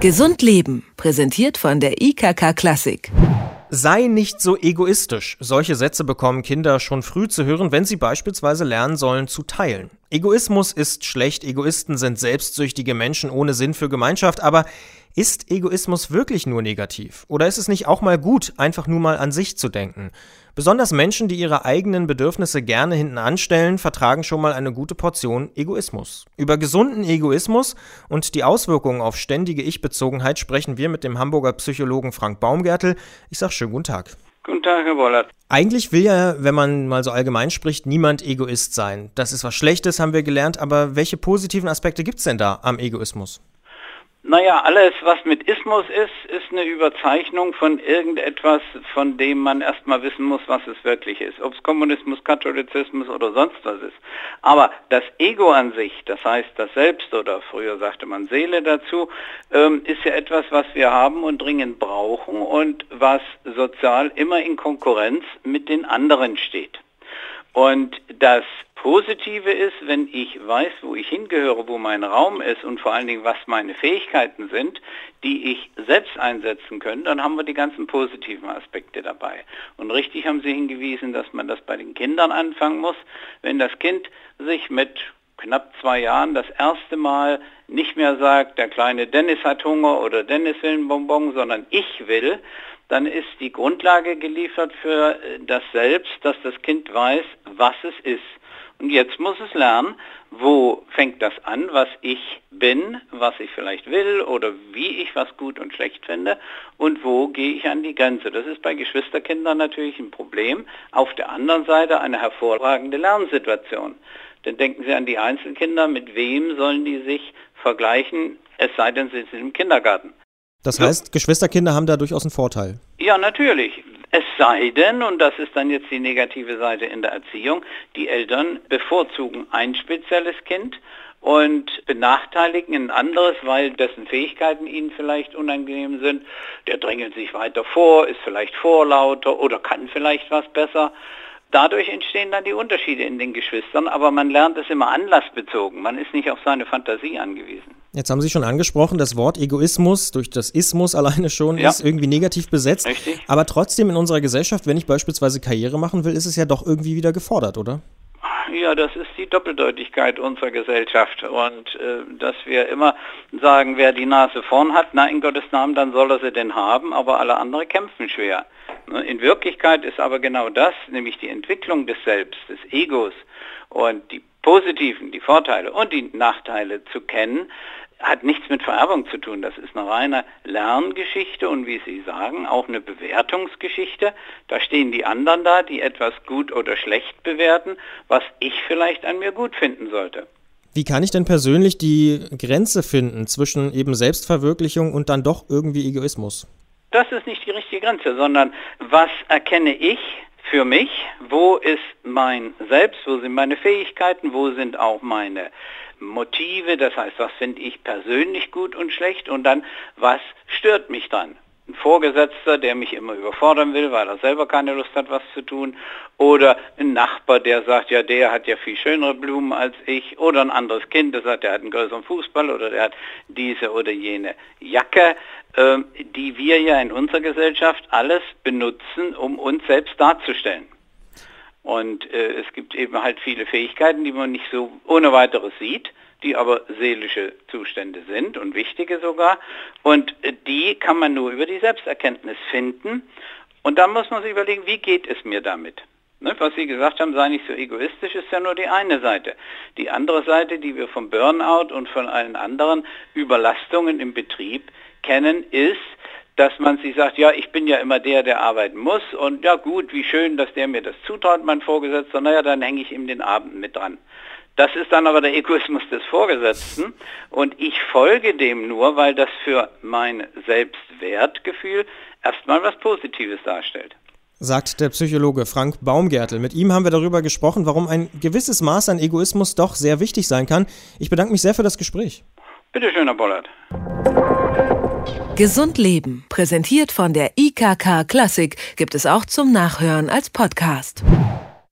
Gesund Leben, präsentiert von der IKK Klassik. Sei nicht so egoistisch. Solche Sätze bekommen Kinder schon früh zu hören, wenn sie beispielsweise lernen sollen zu teilen. Egoismus ist schlecht, Egoisten sind selbstsüchtige Menschen ohne Sinn für Gemeinschaft, aber ist Egoismus wirklich nur negativ? Oder ist es nicht auch mal gut, einfach nur mal an sich zu denken? Besonders Menschen, die ihre eigenen Bedürfnisse gerne hinten anstellen, vertragen schon mal eine gute Portion Egoismus. Über gesunden Egoismus und die Auswirkungen auf ständige Ich-Bezogenheit sprechen wir mit dem Hamburger Psychologen Frank Baumgärtel. Ich sage schönen guten Tag. Guten Tag, Herr Bollert. Eigentlich will ja, wenn man mal so allgemein spricht, niemand Egoist sein. Das ist was Schlechtes, haben wir gelernt, aber welche positiven Aspekte gibt es denn da am Egoismus? Naja, alles, was mit Ismus ist, ist eine Überzeichnung von irgendetwas, von dem man erstmal wissen muss, was es wirklich ist. Ob es Kommunismus, Katholizismus oder sonst was ist. Aber das Ego an sich, das heißt das Selbst oder früher sagte man Seele dazu, ähm, ist ja etwas, was wir haben und dringend brauchen und was sozial immer in Konkurrenz mit den anderen steht. Und das Positive ist, wenn ich weiß, wo ich hingehöre, wo mein Raum ist und vor allen Dingen, was meine Fähigkeiten sind, die ich selbst einsetzen kann, dann haben wir die ganzen positiven Aspekte dabei. Und richtig haben Sie hingewiesen, dass man das bei den Kindern anfangen muss. Wenn das Kind sich mit knapp zwei Jahren das erste Mal nicht mehr sagt, der kleine Dennis hat Hunger oder Dennis will einen Bonbon, sondern ich will, dann ist die Grundlage geliefert für das Selbst, dass das Kind weiß, was es ist. Und jetzt muss es lernen, wo fängt das an, was ich bin, was ich vielleicht will oder wie ich was gut und schlecht finde und wo gehe ich an die Grenze. Das ist bei Geschwisterkindern natürlich ein Problem. Auf der anderen Seite eine hervorragende Lernsituation. Denn denken Sie an die Einzelkinder, mit wem sollen die sich vergleichen, es sei denn, sie sind im Kindergarten. Das heißt. Geschwisterkinder haben da durchaus einen Vorteil. Ja, natürlich. Es sei denn, und das ist dann jetzt die negative Seite in der Erziehung, die Eltern bevorzugen ein spezielles Kind und benachteiligen ein anderes, weil dessen Fähigkeiten ihnen vielleicht unangenehm sind. Der drängelt sich weiter vor, ist vielleicht vorlauter oder kann vielleicht was besser. Dadurch entstehen dann die Unterschiede in den Geschwistern, aber man lernt es immer anlassbezogen. Man ist nicht auf seine Fantasie angewiesen. Jetzt haben Sie schon angesprochen, das Wort Egoismus durch das Ismus alleine schon ja. ist irgendwie negativ besetzt. Richtig. Aber trotzdem in unserer Gesellschaft, wenn ich beispielsweise Karriere machen will, ist es ja doch irgendwie wieder gefordert, oder? Ja, das ist die Doppeldeutigkeit unserer Gesellschaft und äh, dass wir immer sagen, wer die Nase vorn hat, na in Gottes Namen, dann soll er sie denn haben, aber alle anderen kämpfen schwer. In Wirklichkeit ist aber genau das, nämlich die Entwicklung des Selbst, des Egos und die positiven, die Vorteile und die Nachteile zu kennen, hat nichts mit Vererbung zu tun. Das ist eine reine Lerngeschichte und wie Sie sagen, auch eine Bewertungsgeschichte. Da stehen die anderen da, die etwas gut oder schlecht bewerten, was ich vielleicht an mir gut finden sollte. Wie kann ich denn persönlich die Grenze finden zwischen eben Selbstverwirklichung und dann doch irgendwie Egoismus? Das ist nicht die richtige Grenze, sondern was erkenne ich für mich, wo ist mein Selbst, wo sind meine Fähigkeiten, wo sind auch meine Motive, das heißt, was finde ich persönlich gut und schlecht und dann, was stört mich dann? Ein Vorgesetzter, der mich immer überfordern will, weil er selber keine Lust hat, was zu tun. Oder ein Nachbar, der sagt, ja, der hat ja viel schönere Blumen als ich. Oder ein anderes Kind, das sagt, der hat einen größeren Fußball oder der hat diese oder jene Jacke, äh, die wir ja in unserer Gesellschaft alles benutzen, um uns selbst darzustellen. Und äh, es gibt eben halt viele Fähigkeiten, die man nicht so ohne weiteres sieht, die aber seelische Zustände sind und wichtige sogar. Und äh, die kann man nur über die Selbsterkenntnis finden. Und dann muss man sich überlegen, wie geht es mir damit? Ne, was Sie gesagt haben, sei nicht so egoistisch, ist ja nur die eine Seite. Die andere Seite, die wir vom Burnout und von allen anderen Überlastungen im Betrieb kennen, ist, dass man sich sagt, ja, ich bin ja immer der, der arbeiten muss und ja gut, wie schön, dass der mir das zutraut, mein Vorgesetzter, naja, dann hänge ich ihm den Abend mit dran. Das ist dann aber der Egoismus des Vorgesetzten und ich folge dem nur, weil das für mein Selbstwertgefühl erstmal was Positives darstellt. Sagt der Psychologe Frank Baumgärtel. Mit ihm haben wir darüber gesprochen, warum ein gewisses Maß an Egoismus doch sehr wichtig sein kann. Ich bedanke mich sehr für das Gespräch. Bitte schön, Herr Bollert. Gesund Leben, präsentiert von der IKK Klassik, gibt es auch zum Nachhören als Podcast.